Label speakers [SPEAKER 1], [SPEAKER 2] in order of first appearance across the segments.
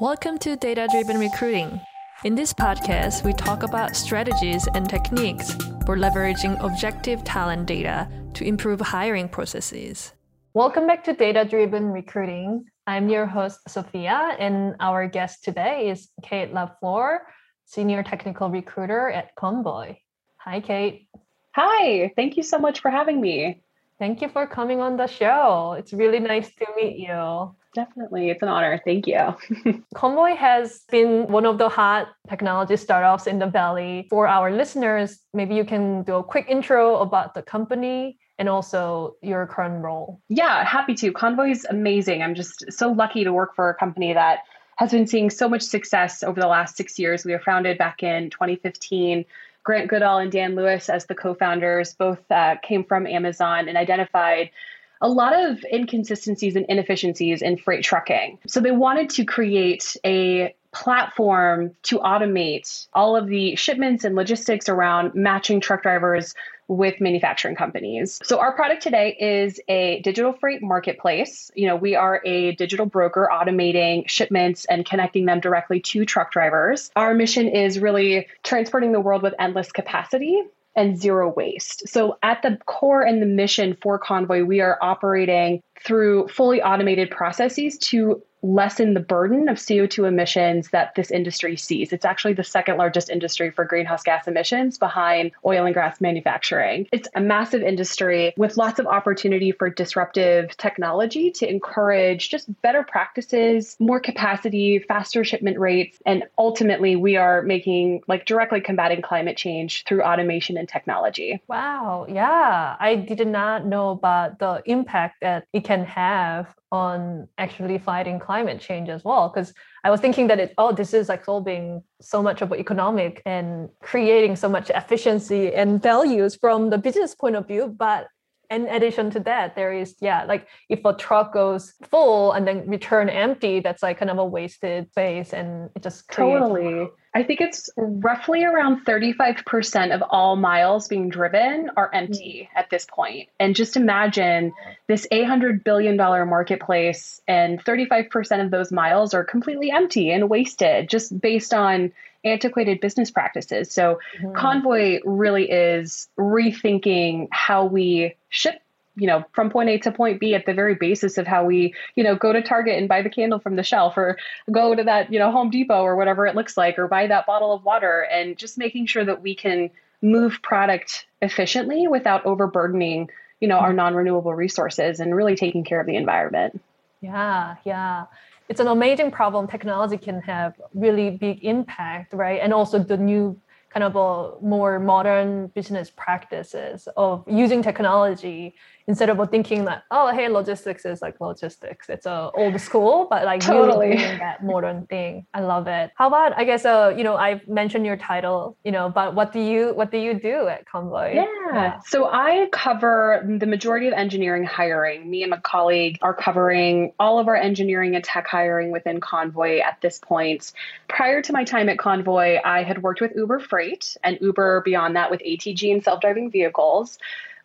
[SPEAKER 1] Welcome to Data Driven Recruiting. In this podcast, we talk about strategies and techniques for leveraging objective talent data to improve hiring processes. Welcome back to Data Driven Recruiting. I'm your host, Sophia, and our guest today is Kate LaFleur, Senior Technical Recruiter at Convoy. Hi, Kate.
[SPEAKER 2] Hi, thank you so much for having me.
[SPEAKER 1] Thank you for coming on the show. It's really nice to meet you.
[SPEAKER 2] Definitely. It's an honor. Thank you.
[SPEAKER 1] Convoy has been one of the hot technology startups in the Valley. For our listeners, maybe you can do a quick intro about the company and also your current role.
[SPEAKER 2] Yeah, happy to. Convoy is amazing. I'm just so lucky to work for a company that has been seeing so much success over the last six years. We were founded back in 2015. Grant Goodale and Dan Lewis, as the co founders, both uh, came from Amazon and identified a lot of inconsistencies and inefficiencies in freight trucking. So they wanted to create a platform to automate all of the shipments and logistics around matching truck drivers with manufacturing companies. So our product today is a digital freight marketplace. You know, we are a digital broker automating shipments and connecting them directly to truck drivers. Our mission is really transporting the world with endless capacity and zero waste. So, at the core and the mission for Convoy, we are operating through fully automated processes to lessen the burden of CO2 emissions that this industry sees. It's actually the second largest industry for greenhouse gas emissions behind oil and gas manufacturing. It's a massive industry with lots of opportunity for disruptive technology to encourage just better practices, more capacity, faster shipment rates, and ultimately we are making like directly combating climate change through automation and technology.
[SPEAKER 1] Wow, yeah. I did not know about the impact that it can have on actually fighting climate change as well. Because i was thinking that it oh this is like solving so much of economic and creating so much efficiency and values from the business point of view. But in addition to that there is yeah like if a truck goes full and then return empty that's like kind of a wasted space and it just
[SPEAKER 2] totally I think it's roughly around 35% of all miles being driven are empty mm. at this point. And just imagine this $800 billion marketplace, and 35% of those miles are completely empty and wasted just based on antiquated business practices. So, mm. Convoy really is rethinking how we ship you know, from point A to point B at the very basis of how we, you know, go to Target and buy the candle from the shelf or go to that, you know, Home Depot or whatever it looks like or buy that bottle of water and just making sure that we can move product efficiently without overburdening, you know, our mm-hmm. non-renewable resources and really taking care of the environment.
[SPEAKER 1] Yeah, yeah. It's an amazing problem. Technology can have really big impact, right? And also the new kind of a more modern business practices of using technology instead of thinking that oh hey logistics is like logistics. It's a old school but like totally. that modern thing. I love it. How about i guess uh you know i've mentioned your title you know but what do you what do you do at convoy?
[SPEAKER 2] Yeah. yeah. So i cover the majority of engineering hiring. Me and my colleague are covering all of our engineering and tech hiring within convoy at this point. Prior to my time at convoy i had worked with uber freight and uber beyond that with atg and self-driving vehicles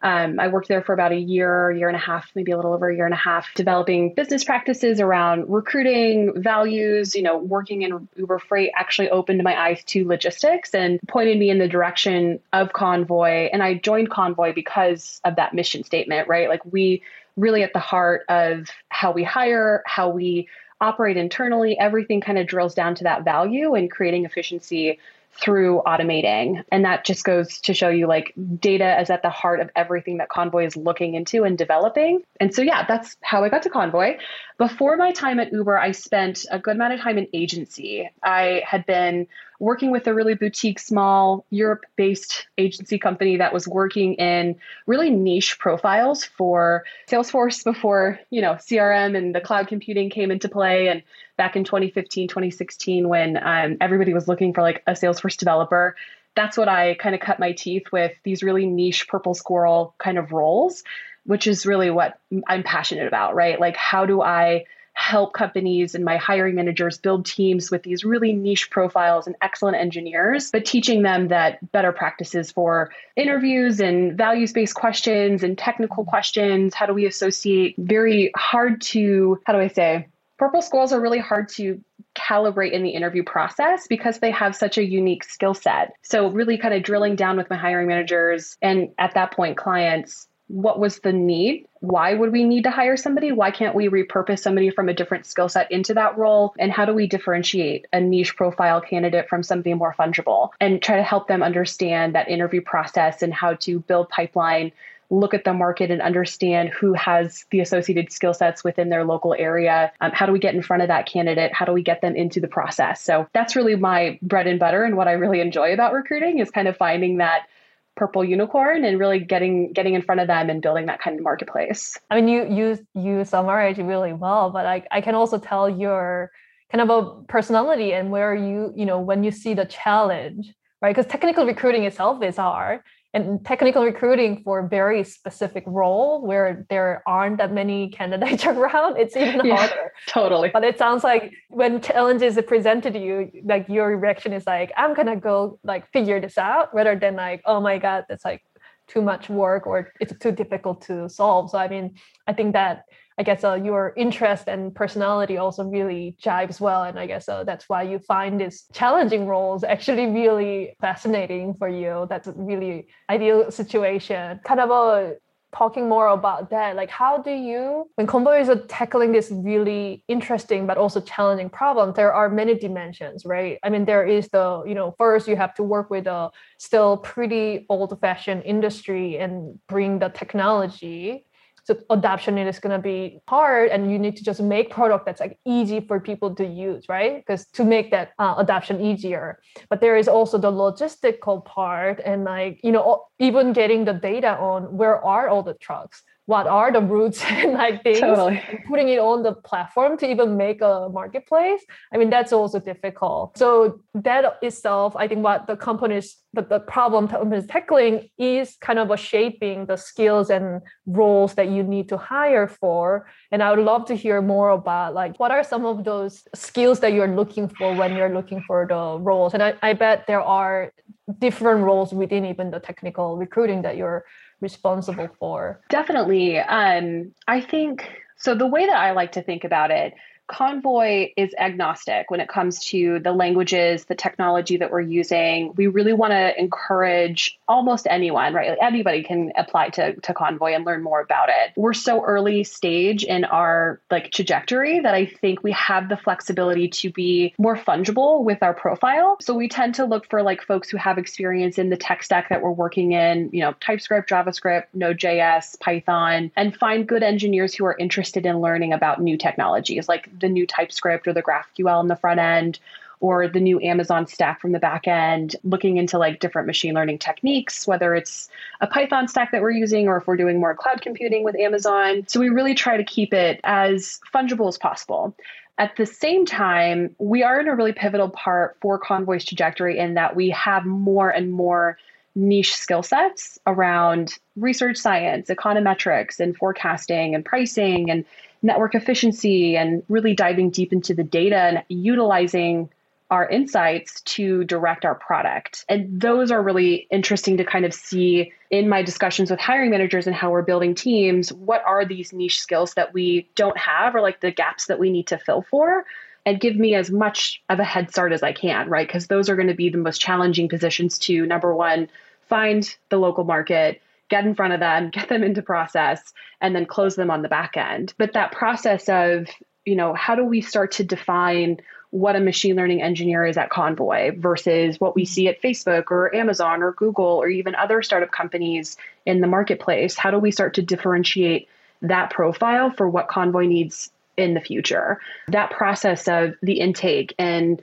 [SPEAKER 2] um, I worked there for about a year, year and a half, maybe a little over a year and a half, developing business practices around recruiting, values. You know, working in Uber Freight actually opened my eyes to logistics and pointed me in the direction of Convoy. And I joined Convoy because of that mission statement, right? Like we really at the heart of how we hire, how we operate internally, everything kind of drills down to that value and creating efficiency through automating. And that just goes to show you like data is at the heart of everything that Convoy is looking into and developing. And so, yeah, that's how I got to Convoy. Before my time at Uber, I spent a good amount of time in agency. I had been working with a really boutique, small Europe based agency company that was working in really niche profiles for Salesforce before, you know, CRM and the cloud computing came into play. And back in 2015, 2016, when um, everybody was looking for like a Salesforce developer, that's what I kind of cut my teeth with these really niche purple squirrel kind of roles, which is really what I'm passionate about, right? Like, how do I help companies and my hiring managers build teams with these really niche profiles and excellent engineers, but teaching them that better practices for interviews and values based questions and technical questions. How do we associate very hard to, how do I say, purple squirrels are really hard to calibrate in the interview process because they have such a unique skill set. So, really kind of drilling down with my hiring managers and at that point, clients, what was the need? Why would we need to hire somebody? Why can't we repurpose somebody from a different skill set into that role? And how do we differentiate a niche profile candidate from something more fungible and try to help them understand that interview process and how to build pipeline look at the market and understand who has the associated skill sets within their local area. Um, how do we get in front of that candidate? How do we get them into the process? So that's really my bread and butter and what I really enjoy about recruiting is kind of finding that purple unicorn and really getting getting in front of them and building that kind of marketplace.
[SPEAKER 1] I mean you you you summarize really well, but I, I can also tell your kind of a personality and where you, you know, when you see the challenge, right? Because technical recruiting itself is hard and technical recruiting for a very specific role where there aren't that many candidates around it's even yeah, harder.
[SPEAKER 2] totally.
[SPEAKER 1] But it sounds like when challenges are presented to you like your reaction is like i'm gonna go like figure this out rather than like oh my god that's like too much work or it's too difficult to solve so i mean i think that I guess uh, your interest and personality also really jives well. And I guess uh, that's why you find these challenging roles actually really fascinating for you. That's a really ideal situation. Kind of a talking more about that like how do you when convoy is tackling this really interesting but also challenging problem there are many dimensions right? I mean there is the you know first you have to work with a still pretty old fashioned industry and bring the technology so adoption is going to be hard and you need to just make product that's like easy for people to use right? Because to make that uh, adoption easier. But there is also the logistical part and like you know even getting the data on where are all the trucks what are the routes and like things totally. putting it on the platform to even make a marketplace. I mean that's also difficult. So that itself i think what the companies the, the problem companies tackling is kind of a shaping the skills and roles that you need to hire for. And i would love to hear more about like what are some of those skills that you're looking for when you're looking for the roles? And i, I bet there are different roles within even the technical recruiting that you're responsible for?
[SPEAKER 2] Definitely. Um, I think so. The way that I like to think about it Convoy is agnostic when it comes to the languages, the technology that we're using. We really want to encourage almost anyone, right? Anybody can apply to, to Convoy and learn more about it. We're so early stage in our like trajectory that I think we have the flexibility to be more fungible with our profile. So we tend to look for like folks who have experience in the tech stack that we're working in, you know, TypeScript, JavaScript, Node.js, Python, and find good engineers who are interested in learning about new technologies like the new TypeScript or the GraphQL in the front end or the new Amazon stack from the back end, looking into like different machine learning techniques, whether it's a Python stack that we're using or if we're doing more cloud computing with Amazon. So we really try to keep it as fungible as possible. At the same time, we are in a really pivotal part for Convoy's trajectory in that we have more and more niche skill sets around research science, econometrics, and forecasting and pricing and network efficiency and really diving deep into the data and utilizing our insights to direct our product. And those are really interesting to kind of see in my discussions with hiring managers and how we're building teams. What are these niche skills that we don't have or like the gaps that we need to fill for? And give me as much of a head start as I can, right? Because those are going to be the most challenging positions to number one, find the local market, get in front of them, get them into process, and then close them on the back end. But that process of, you know, how do we start to define what a machine learning engineer is at Convoy versus what we mm-hmm. see at Facebook or Amazon or Google or even other startup companies in the marketplace? How do we start to differentiate that profile for what Convoy needs in the future? That process of the intake and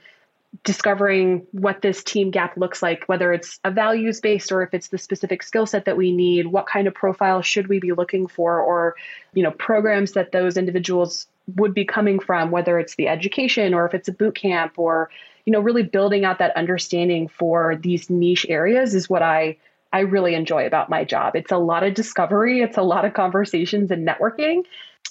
[SPEAKER 2] discovering what this team gap looks like, whether it's a values based or if it's the specific skill set that we need, what kind of profile should we be looking for, or you know programs that those individuals would be coming from, whether it's the education or if it's a boot camp or you know really building out that understanding for these niche areas is what I I really enjoy about my job. It's a lot of discovery, it's a lot of conversations and networking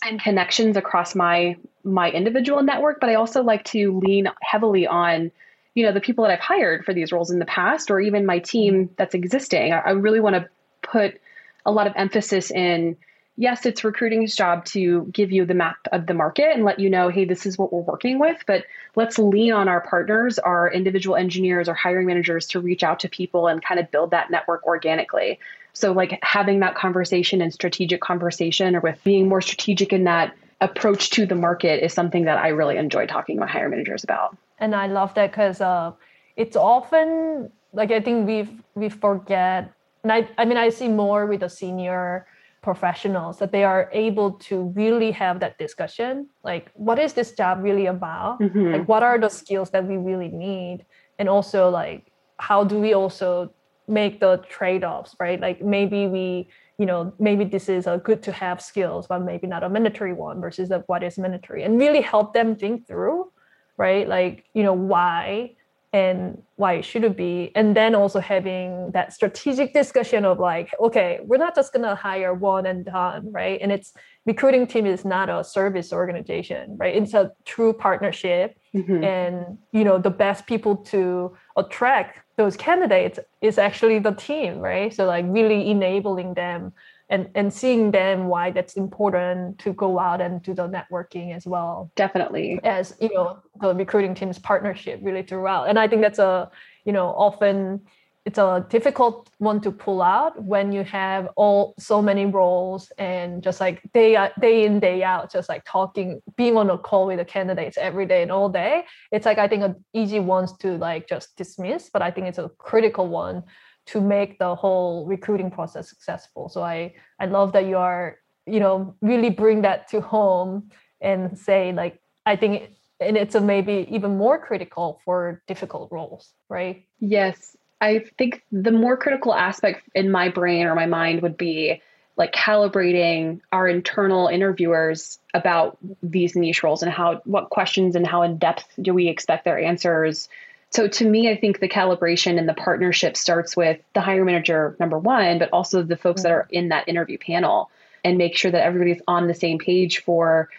[SPEAKER 2] and connections across my my individual network, but I also like to lean heavily on you know the people that I've hired for these roles in the past or even my team mm-hmm. that's existing. I, I really want to put a lot of emphasis in yes, it's recruiting's job to give you the map of the market and let you know, hey, this is what we're working with. But let's lean on our partners, our individual engineers, our hiring managers to reach out to people and kind of build that network organically. So, like having that conversation and strategic conversation, or with being more strategic in that approach to the market, is something that I really enjoy talking my hiring managers about.
[SPEAKER 1] And I love that because uh, it's often like I think we we forget, and I I mean I see more with the senior professionals that they are able to really have that discussion like what is this job really about mm-hmm. like what are the skills that we really need and also like how do we also make the trade-offs right like maybe we you know maybe this is a good to have skills but maybe not a mandatory one versus the, what is mandatory and really help them think through right? Like you know why and why it should be and then also having that strategic discussion of like okay we're not just going to hire one and done right? And it's recruiting team is not a service organization right? It's a true partnership mm-hmm. and you know the best people to attract those candidates is actually the team right? So like really enabling them and and seeing them why that's important to go out and do the networking as well.
[SPEAKER 2] Definitely.
[SPEAKER 1] As you know the recruiting team's partnership really throughout. And i think that's a you know often it's a difficult one to pull out when you have all so many roles and just like day day in day out just like talking being on a call with the candidates every day and all day it's like i think an easy ones to like just dismiss but i think it's a critical one to make the whole recruiting process successful. So I I love that you are you know really bring that to home and say like I think and it's a maybe even more critical for difficult roles, right?
[SPEAKER 2] Yes. I think the more critical aspect in my brain or my mind would be like calibrating our internal interviewers about these niche roles and how what questions and how in depth do we expect their answers. So to me, I think the calibration and the partnership starts with the hiring manager, number one, but also the folks that mm-hmm. are in that interview panel and make sure that everybody's on the same page for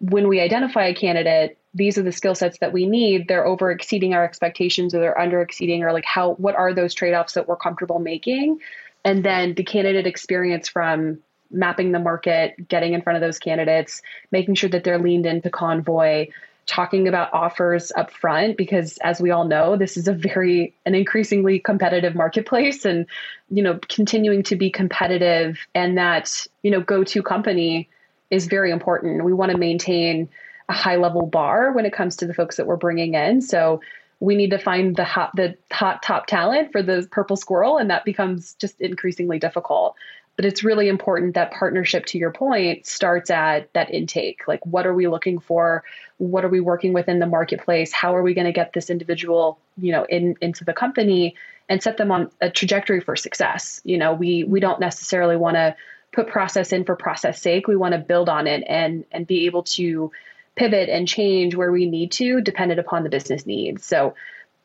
[SPEAKER 2] when we identify a candidate, these are the skill sets that we need. They're over exceeding our expectations or they're under exceeding or like how what are those trade-offs that we're comfortable making? And then the candidate experience from mapping the market, getting in front of those candidates, making sure that they're leaned into convoy, talking about offers up front because as we all know this is a very an increasingly competitive marketplace and you know continuing to be competitive and that you know go-to company is very important we want to maintain a high level bar when it comes to the folks that we're bringing in. So we need to find the hot the hot top talent for the purple squirrel and that becomes just increasingly difficult. But it's really important that partnership to your point starts at that intake. Like what are we looking for? What are we working with in the marketplace? How are we going to get this individual you know in into the company and set them on a trajectory for success? You know we we don't necessarily want to put process in for process sake. We want to build on it and and be able to pivot and change where we need to dependent upon the business needs. So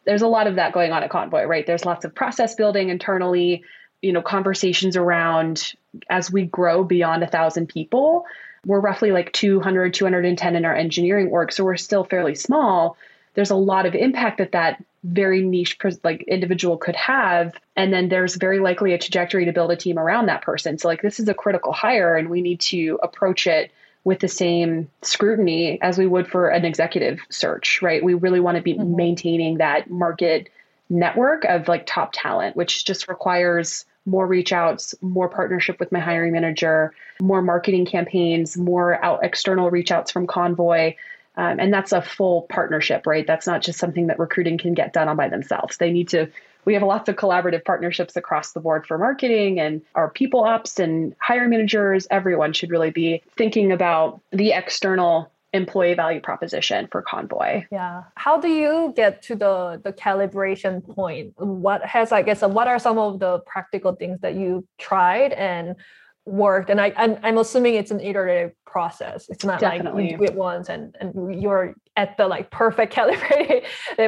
[SPEAKER 2] there's a lot of that going on at convoy right? There's lots of process building internally you know conversations around as we grow beyond a thousand people we're roughly like 200 210 in our engineering org so we're still fairly small. There's a lot of impact that that very niche like individual could have and then there's very likely a trajectory to build a team around that person. So like this is a critical hire and we need to approach it with the same scrutiny as we would for an executive search right we really want to be mm-hmm. maintaining that market network of like top talent which just requires more reach outs, more partnership with my hiring manager, more marketing campaigns, more out external reach outs from Convoy. Um, and that's a full partnership, right? That's not just something that recruiting can get done on by themselves. They need to, we have lots of collaborative partnerships across the board for marketing and our people ops and hiring managers. Everyone should really be thinking about the external employee value proposition for convoy.
[SPEAKER 1] Yeah. How do you get to the the calibration point? What has i guess what are some of the practical things that you tried and worked? And I, I'm, I'm assuming it's an iterative process. It's not Definitely. like you do it once and, and you're at the like perfect calibrated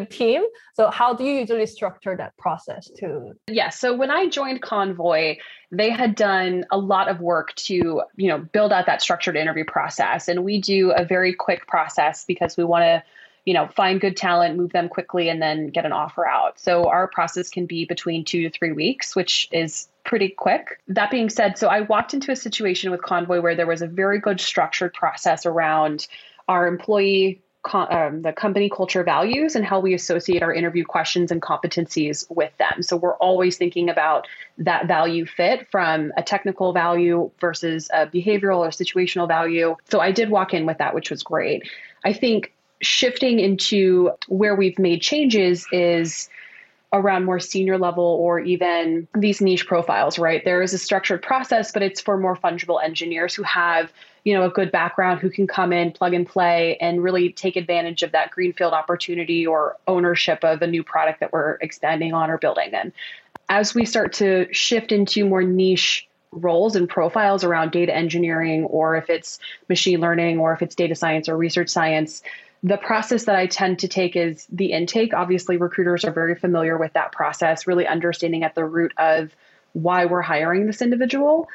[SPEAKER 1] team so how do you usually structure that process too?
[SPEAKER 2] yeah so when i joined convoy they had done a lot of work to you know build out that structured interview process and we do a very quick process because we want to you know find good talent move them quickly and then get an offer out so our process can be between two to three weeks which is pretty quick. That being said, so I walked into a situation with Convoy where there was a very good structured process around our employee um, the company culture values and how we associate our interview questions and competencies with them. So we're always thinking about that value fit from a technical value versus a behavioral or situational value. So I did walk in with that, which was great. I think shifting into where we've made changes is around more senior level or even these niche profiles, right? There is a structured process, but it's for more fungible engineers who have, you know, a good background who can come in, plug and play, and really take advantage of that greenfield opportunity or ownership of a new product that we're expanding on or building. And as we start to shift into more niche roles and profiles around data engineering, or if it's machine learning, or if it's data science or research science, the process that I tend to take is the intake. Obviously, recruiters are very familiar with that process, really understanding at the root of why we're hiring this individual.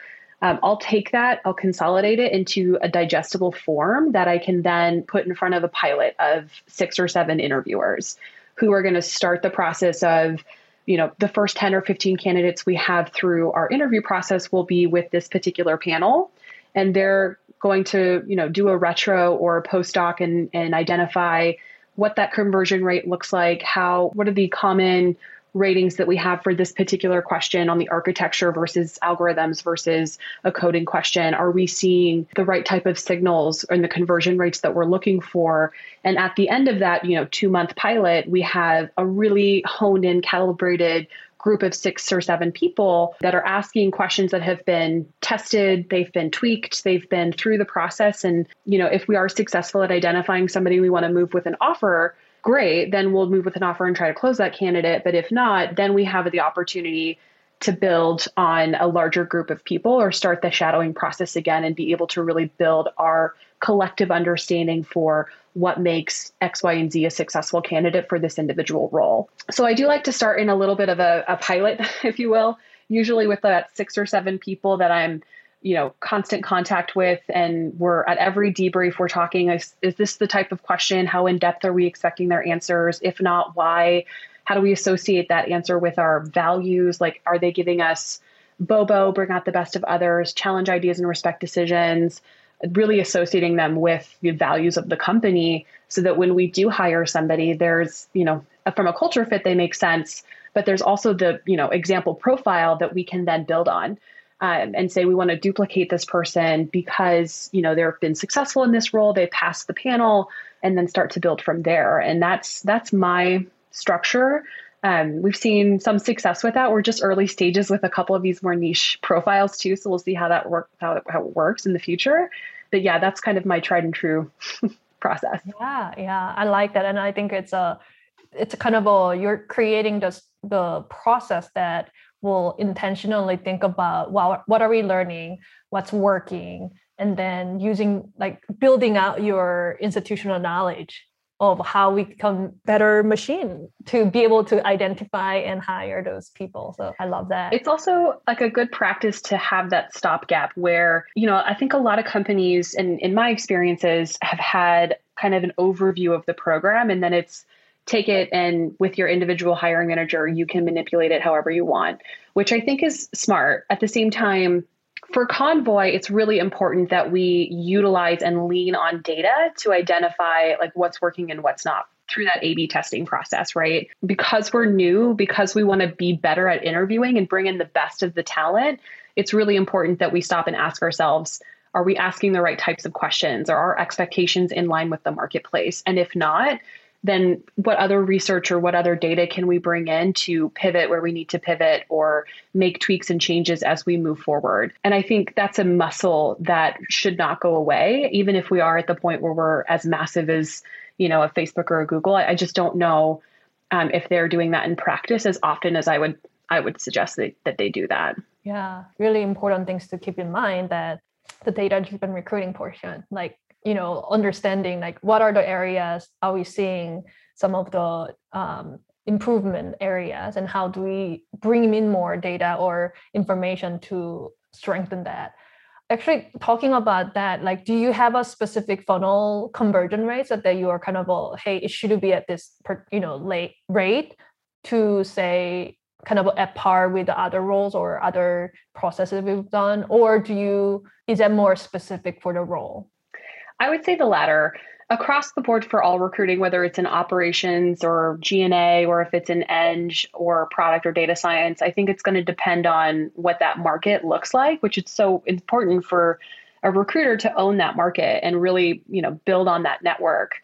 [SPEAKER 2] Um, I'll take that, I'll consolidate it into a digestible form that I can then put in front of a pilot of six or seven interviewers who are going to start the process of, you know, the first 10 or 15 candidates we have through our interview process will be with this particular panel. And they're going to you know do a retro or a postdoc and and identify what that conversion rate looks like how what are the common ratings that we have for this particular question on the architecture versus algorithms versus a coding question? Are we seeing the right type of signals and the conversion rates that we're looking for? And at the end of that you know 2 month pilot we have a really honed in calibrated group of six or seven people that are asking questions that have been tested, they've been tweaked, they've been through the process. And, you know, if we are successful at identifying somebody we want to move with an offer, great, then we'll move with an offer and try to close that candidate. But if not, then we have the opportunity to build on a larger group of people or start the shadowing process again and be able to really build our collective understanding for what makes X, Y, and Z a successful candidate for this individual role. So I do like to start in a little bit of a, a pilot, if you will, usually with that six or seven people that I'm you know constant contact with and we're at every debrief we're talking is, is this the type of question? How in depth are we expecting their answers? If not why how do we associate that answer with our values? Like are they giving us bobo bring out the best of others challenge ideas and respect decisions really associating them with the values of the company so that when we do hire somebody there's you know from a culture fit they make sense but there's also the you know example profile that we can then build on um, and say we want to duplicate this person because you know they've been successful in this role they passed the panel and then start to build from there. And that's that's my structure um, we've seen some success with that. We're just early stages with a couple of these more niche profiles too, so we'll see how that work how, how it works in the future. But yeah, that's kind of my tried and true process.
[SPEAKER 1] Yeah, yeah, I like that, and I think it's a it's a kind of a you're creating this the process that will intentionally think about well, what are we learning, what's working, and then using like building out your institutional knowledge of how we become better machine to be able to identify and hire those people. So I love that.
[SPEAKER 2] It's also like a good practice to have that stopgap where, you know, I think a lot of companies and in my experiences have had kind of an overview of the program and then it's take it and with your individual hiring manager you can manipulate it however you want, which I think is smart. At the same time, for Convoy, it's really important that we utilize and lean on data to identify like what's working and what's not through that A B testing process, right? Because we're new, because we want to be better at interviewing and bring in the best of the talent, it's really important that we stop and ask ourselves, are we asking the right types of questions? Are our expectations in line with the marketplace? And if not, then what other research or what other data can we bring in to pivot where we need to pivot or make tweaks and changes as we move forward? And I think that's a muscle that should not go away, even if we are at the point where we're as massive as, you know, a Facebook or a Google. I, I just don't know um, if they're doing that in practice as often as I would I would suggest that, that they do that.
[SPEAKER 1] Yeah, really important things to keep in mind that the data driven recruiting portion, like you know understanding like what are the areas are we seeing some of the um, improvement areas and how do we bring in more data or information to strengthen that? Actually talking about that like do you have a specific funnel conversion rates that, that you are kind of well, hey it should be at this per, you know late rate to say kind of at par with the other roles or other processes we've done? Or do you is that more specific for the role
[SPEAKER 2] i would say the latter across the board for all recruiting whether it's in operations or g&a or if it's in eng or product or data science i think it's going to depend on what that market looks like which is so important for a recruiter to own that market and really you know build on that network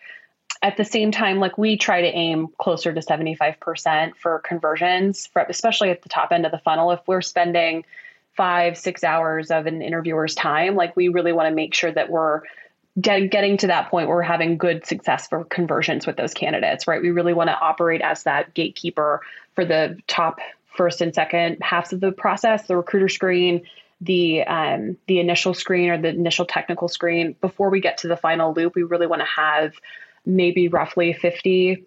[SPEAKER 2] at the same time, like we try to aim closer to 75% for conversions, for, especially at the top end of the funnel. If we're spending five, six hours of an interviewer's time, like we really want to make sure that we're get, getting to that point where we're having good success for conversions with those candidates, right? We really want to operate as that gatekeeper for the top first and second halves of the process, the recruiter screen, the um, the initial screen or the initial technical screen before we get to the final loop. We really want to have maybe roughly 50%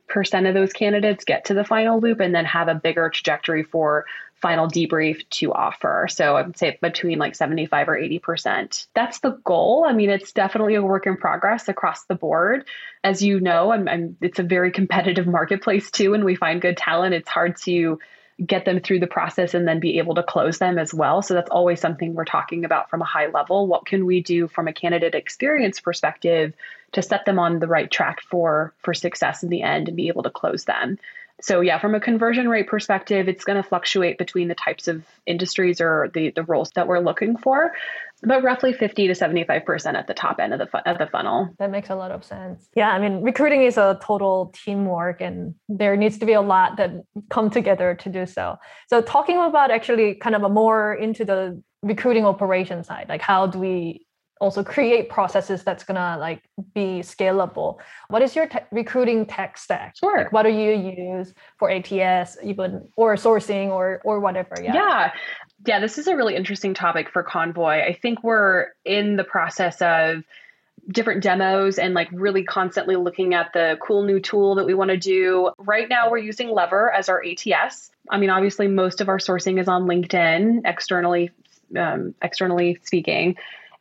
[SPEAKER 2] of those candidates get to the final loop and then have a bigger trajectory for final debrief to offer. So I would say between like 75 or 80%. That's the goal. I mean, it's definitely a work in progress across the board. As you know, I'm, I'm, it's a very competitive marketplace too. And we find good talent. It's hard to get them through the process and then be able to close them as well. So that's always something we're talking about from a high level. What can we do from a candidate experience perspective to set them on the right track for for success in the end and be able to close them. So yeah, from a conversion rate perspective, it's going to fluctuate between the types of industries or the the roles that we're looking for, but roughly 50 to 75% at the top end of the fu- of the funnel.
[SPEAKER 1] That makes a lot of sense. Yeah, I mean, recruiting is a total teamwork and there needs to be a lot that come together to do so. So talking about actually kind of a more into the recruiting operation side, like how do we also create processes that's gonna like be scalable. What is your te- recruiting tech stack?
[SPEAKER 2] Sure.
[SPEAKER 1] Like, what do you use for ATS, even or sourcing or or whatever?
[SPEAKER 2] Yeah. Yeah. Yeah. This is a really interesting topic for Convoy. I think we're in the process of different demos and like really constantly looking at the cool new tool that we want to do. Right now, we're using Lever as our ATS. I mean, obviously, most of our sourcing is on LinkedIn, externally, um, externally speaking.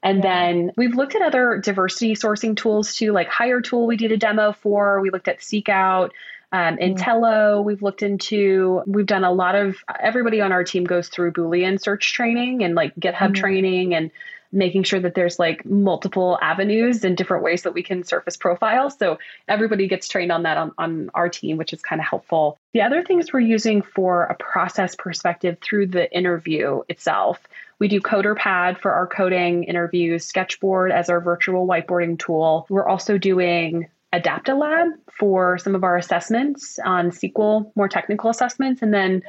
[SPEAKER 2] And then we've looked at other diversity sourcing tools too, like Hiretual, we did a demo for. We looked at Seekout. Um, mm-hmm. Entelo, we've looked into, we've done a lot of, everybody on our team goes through Boolean search training and like GitHub mm-hmm. training and making sure that there's like multiple avenues and different ways that we can surface profiles. So everybody gets trained on that on, on our team, which is kind of helpful. The other things we're using for a process perspective through the interview itself we do CoderPad for our coding interviews, Sketchboard as our virtual whiteboarding tool. We're also doing Adaptalab for some of our assessments on SQL, more technical assessments. And then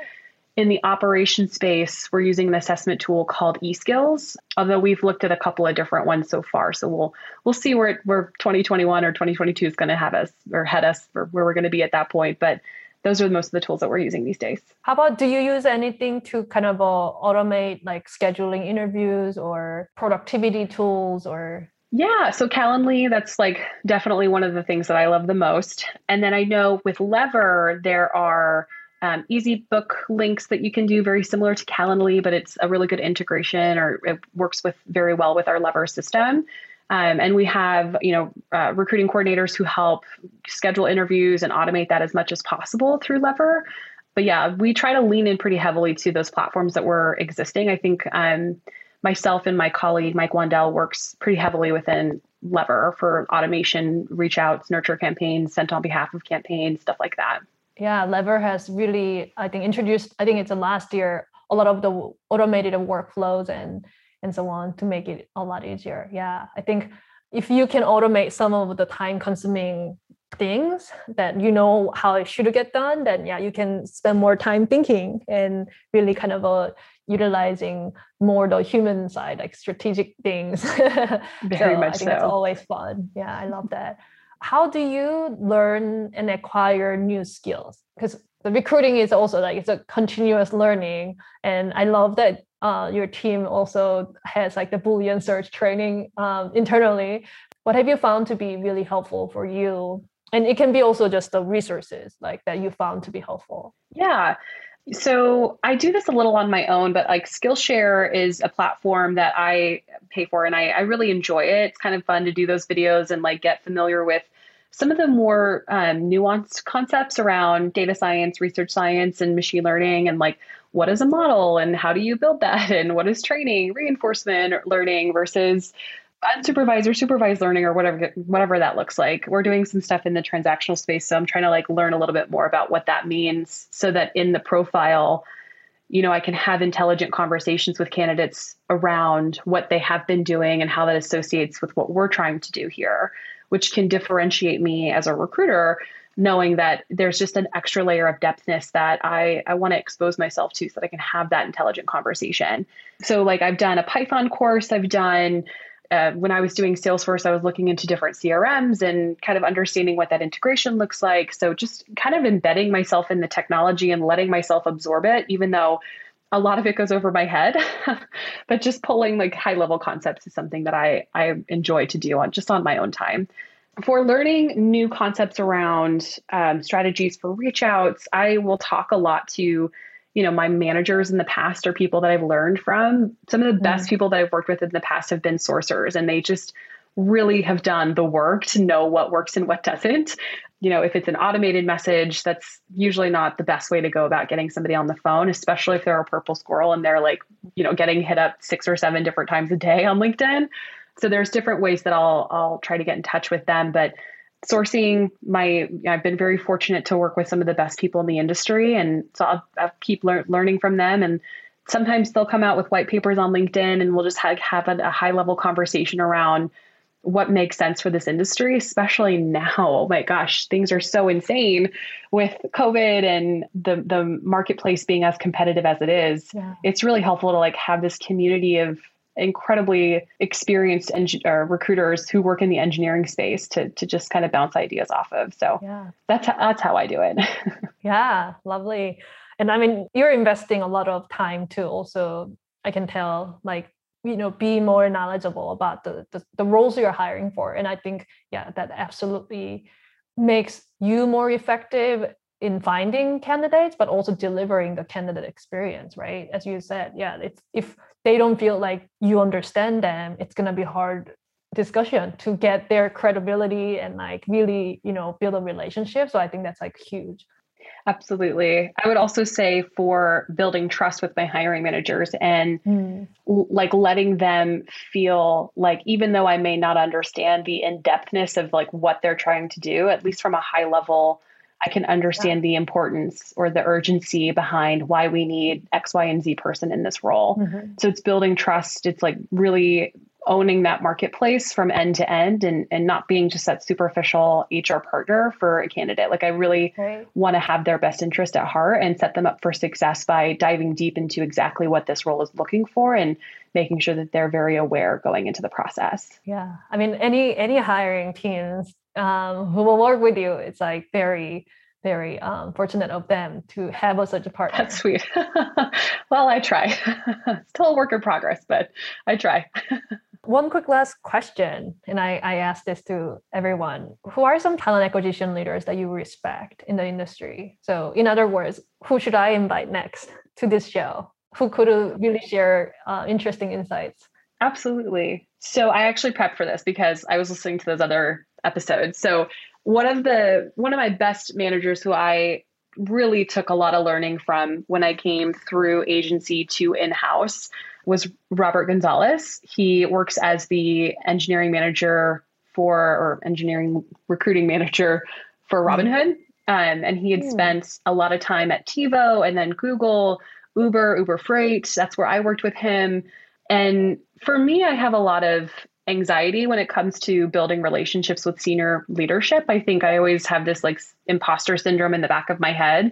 [SPEAKER 2] in the operation space, we're using an assessment tool called eSkills, although we've looked at a couple of different ones so far. So we'll we'll see where where 2021 or 2022 is going to have us or head us or where we're going to be at that point. But those are most of the tools that we're using these days.
[SPEAKER 1] How about do you use anything to kind of uh, automate like scheduling interviews or productivity tools or?
[SPEAKER 2] Yeah, so Calendly, that's like definitely one of the things that I love the most. And then I know with Lever, there are um, easy book links that you can do very similar to Calendly, but it's a really good integration or it works with very well with our Lever system. Um, and we have, you know, uh, recruiting coordinators who help schedule interviews and automate that as much as possible through Lever. But yeah, we try to lean in pretty heavily to those platforms that were existing. I think um, myself and my colleague Mike Wandell works pretty heavily within Lever for automation, reach outs, nurture campaigns, sent on behalf of campaigns, stuff like that.
[SPEAKER 1] Yeah, Lever has really, I think, introduced. I think it's the last year a lot of the automated workflows and and so on to make it a lot easier. Yeah, I think if you can automate some of the time consuming things that you know how it should get done, then yeah, you can spend more time thinking and really kind of uh, utilizing more the human side, like strategic things.
[SPEAKER 2] Very so much I
[SPEAKER 1] think
[SPEAKER 2] so.
[SPEAKER 1] It's always fun. Yeah, I love that. How do you learn and acquire new skills? Because the recruiting is also like it's a continuous learning, and I love that uh, your team also has like the Boolean search training um, internally. What have you found to be really helpful for you? And it can be also just the resources like that you found to be helpful.
[SPEAKER 2] Yeah. So I do this a little on my own, but like Skillshare is a platform that I pay for and I, I really enjoy it. It's kind of fun to do those videos and like get familiar with some of the more um, nuanced concepts around data science, research science, and machine learning, and like what is a model and how do you build that, and what is training, reinforcement learning versus unsupervised or supervised learning or whatever whatever that looks like. We're doing some stuff in the transactional space, so I'm trying to like learn a little bit more about what that means, so that in the profile you know, I can have intelligent conversations with candidates around what they have been doing and how that associates with what we're trying to do here, which can differentiate me as a recruiter, knowing that there's just an extra layer of depthness that I, I want to expose myself to so that I can have that intelligent conversation. So, like, I've done a Python course, I've done uh, when I was doing Salesforce, I was looking into different CRMs and kind of understanding what that integration looks like. So just kind of embedding myself in the technology and letting myself absorb it, even though a lot of it goes over my head. but just pulling like high level concepts is something that I I enjoy to do on just on my own time. For learning new concepts around um, strategies for reach outs, I will talk a lot to you know, my managers in the past are people that I've learned from. Some of the best mm. people that I've worked with in the past have been sourcers, and they just really have done the work to know what works and what doesn't. You know, if it's an automated message, that's usually not the best way to go about getting somebody on the phone, especially if they're a purple squirrel and they're like, you know, getting hit up six or seven different times a day on LinkedIn. So there's different ways that I'll I'll try to get in touch with them, but sourcing my i've been very fortunate to work with some of the best people in the industry and so i'll, I'll keep lear- learning from them and sometimes they'll come out with white papers on linkedin and we'll just have, have a, a high level conversation around what makes sense for this industry especially now oh my gosh things are so insane with covid and the the marketplace being as competitive as it is yeah. it's really helpful to like have this community of incredibly experienced recruiters who work in the engineering space to to just kind of bounce ideas off of. So yeah. that's how, that's how I do it.
[SPEAKER 1] yeah, lovely. And I mean, you're investing a lot of time to also, I can tell, like you know, be more knowledgeable about the, the the roles you're hiring for. And I think, yeah, that absolutely makes you more effective in finding candidates but also delivering the candidate experience right? As you said yeah it's if they don't feel like you understand them it's going to be hard discussion to get their credibility and like really you know build a relationship. So i think that's like huge
[SPEAKER 2] absolutely i would also say for building trust with my hiring managers and mm. like letting them feel like even though i may not understand the in-depthness of like what they're trying to do at least from a high level I can understand yeah. the importance or the urgency behind why we need X, Y, and Z person in this role. Mm-hmm. So it's building trust. It's like really owning that marketplace from end to end and, and not being just that superficial HR partner for a candidate. Like I really right. want to have their best interest at heart and set them up for success by diving deep into exactly what this role is looking for and making sure that they're very aware going into the process.
[SPEAKER 1] Yeah. I mean any any hiring teams um, who will work with you. It's like very, very um, fortunate of them to have a, such a partner.
[SPEAKER 2] That's sweet. well, I try. Still a work in progress, but I try.
[SPEAKER 1] One quick last question, and I, I ask this to everyone. Who are some talent acquisition leaders that you respect in the industry? So, in other words, who should I invite next to this show? Who could really share uh, interesting insights?
[SPEAKER 2] Absolutely. So I actually prepped for this because I was listening to those other episodes. So one of the one of my best managers who I really took a lot of learning from when I came through agency to in-house was Robert Gonzalez. He works as the engineering manager for or engineering recruiting manager for mm-hmm. Robinhood. Um, and he had mm. spent a lot of time at TiVo and then Google, Uber, Uber Freight. That's where I worked with him. And for me, I have a lot of anxiety when it comes to building relationships with senior leadership. I think I always have this like imposter syndrome in the back of my head.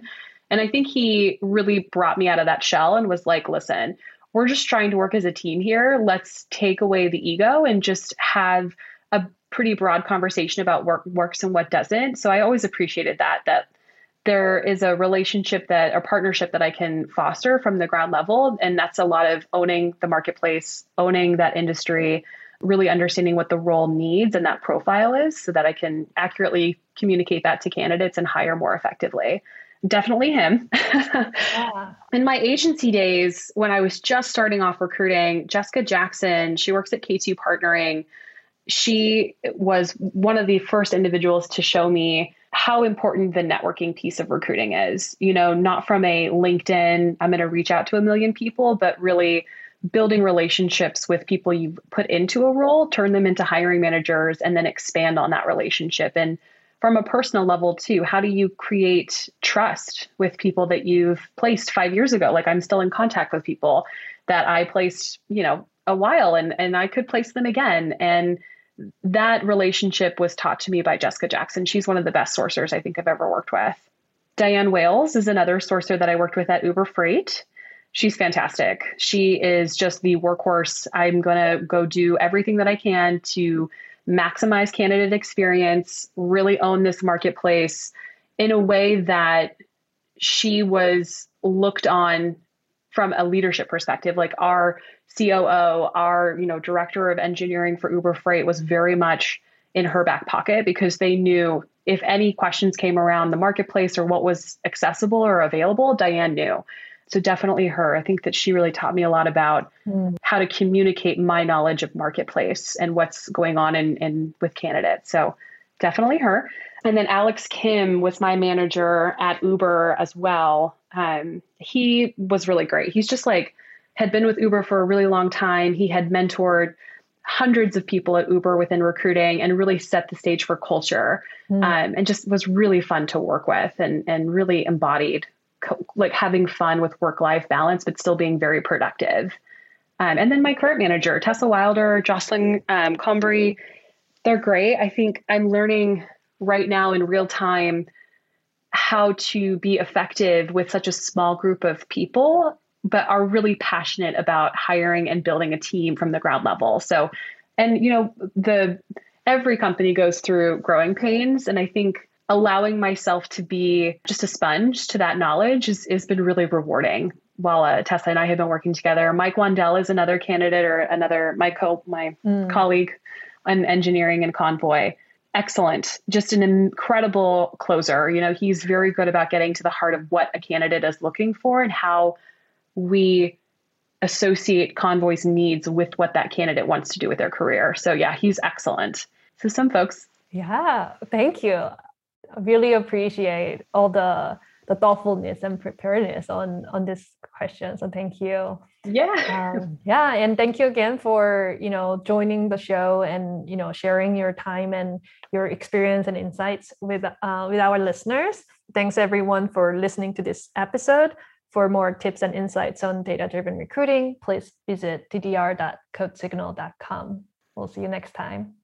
[SPEAKER 2] And I think he really brought me out of that shell and was like, listen, we're just trying to work as a team here. Let's take away the ego and just have a pretty broad conversation about what works and what doesn't. So I always appreciated that, that there is a relationship that a partnership that I can foster from the ground level. And that's a lot of owning the marketplace, owning that industry, really understanding what the role needs and that profile is so that I can accurately communicate that to candidates and hire more effectively. Definitely him. yeah. In my agency days, when I was just starting off recruiting, Jessica Jackson, she works at K2 Partnering she was one of the first individuals to show me how important the networking piece of recruiting is. You know, not from a LinkedIn, I'm going to reach out to a million people, but really building relationships with people you put into a role, turn them into hiring managers, and then expand on that relationship. And from a personal level, too, how do you create trust with people that you've placed five years ago? Like I'm still in contact with people that I placed, you know, a while and, and I could place them again. And that relationship was taught to me by Jessica Jackson. She's one of the best sourcers I think I've ever worked with. Diane Wales is another sourcer that I worked with at Uber Freight. She's fantastic. She is just the workhorse. I'm going to go do everything that I can to maximize candidate experience, really own this marketplace in a way that she was looked on from a leadership perspective. Like our COO, our you know director of engineering for Uber Freight was very much in her back pocket because they knew if any questions came around the marketplace or what was accessible or available, Diane knew. So definitely her. I think that she really taught me a lot about mm. how to communicate my knowledge of marketplace and what's going on in, in with candidates. So definitely her. And then Alex Kim was my manager at Uber as well. Um, he was really great. He's just like had been with Uber for a really long time. He had mentored hundreds of people at Uber within recruiting and really set the stage for culture. Mm. Um, and just was really fun to work with and and really embodied like having fun with work life balance, but still being very productive. Um, and then my current manager, Tessa Wilder, Jocelyn um, they're great. I think I'm learning right now in real time how to be effective with such a small group of people, but are really passionate about hiring and building a team from the ground level. So, and you know, the every company goes through growing pains, and I think allowing myself to be just a sponge to that knowledge has, has been really rewarding while uh, Tessa and I have been working together. Mike Wandell is another candidate or another my co my mm. colleague on engineering and Convoy. Excellent, just an incredible closer. You know, he's very good about getting to the heart of what a candidate is looking for and how we associate Convoy's needs with what that candidate wants to do with their career. So yeah, he's excellent. So some folks.
[SPEAKER 1] Yeah, thank you really appreciate all the the thoughtfulness and preparedness on on this question. So thank you.
[SPEAKER 2] Yeah.
[SPEAKER 1] Um, yeah, and thank you again for you know joining the show and you know sharing your time and your experience and insights with uh, with our listeners. Thanks everyone for listening to this episode. For more tips and insights on data driven recruiting, please visit ddr.codesignal.com. We'll see you next time.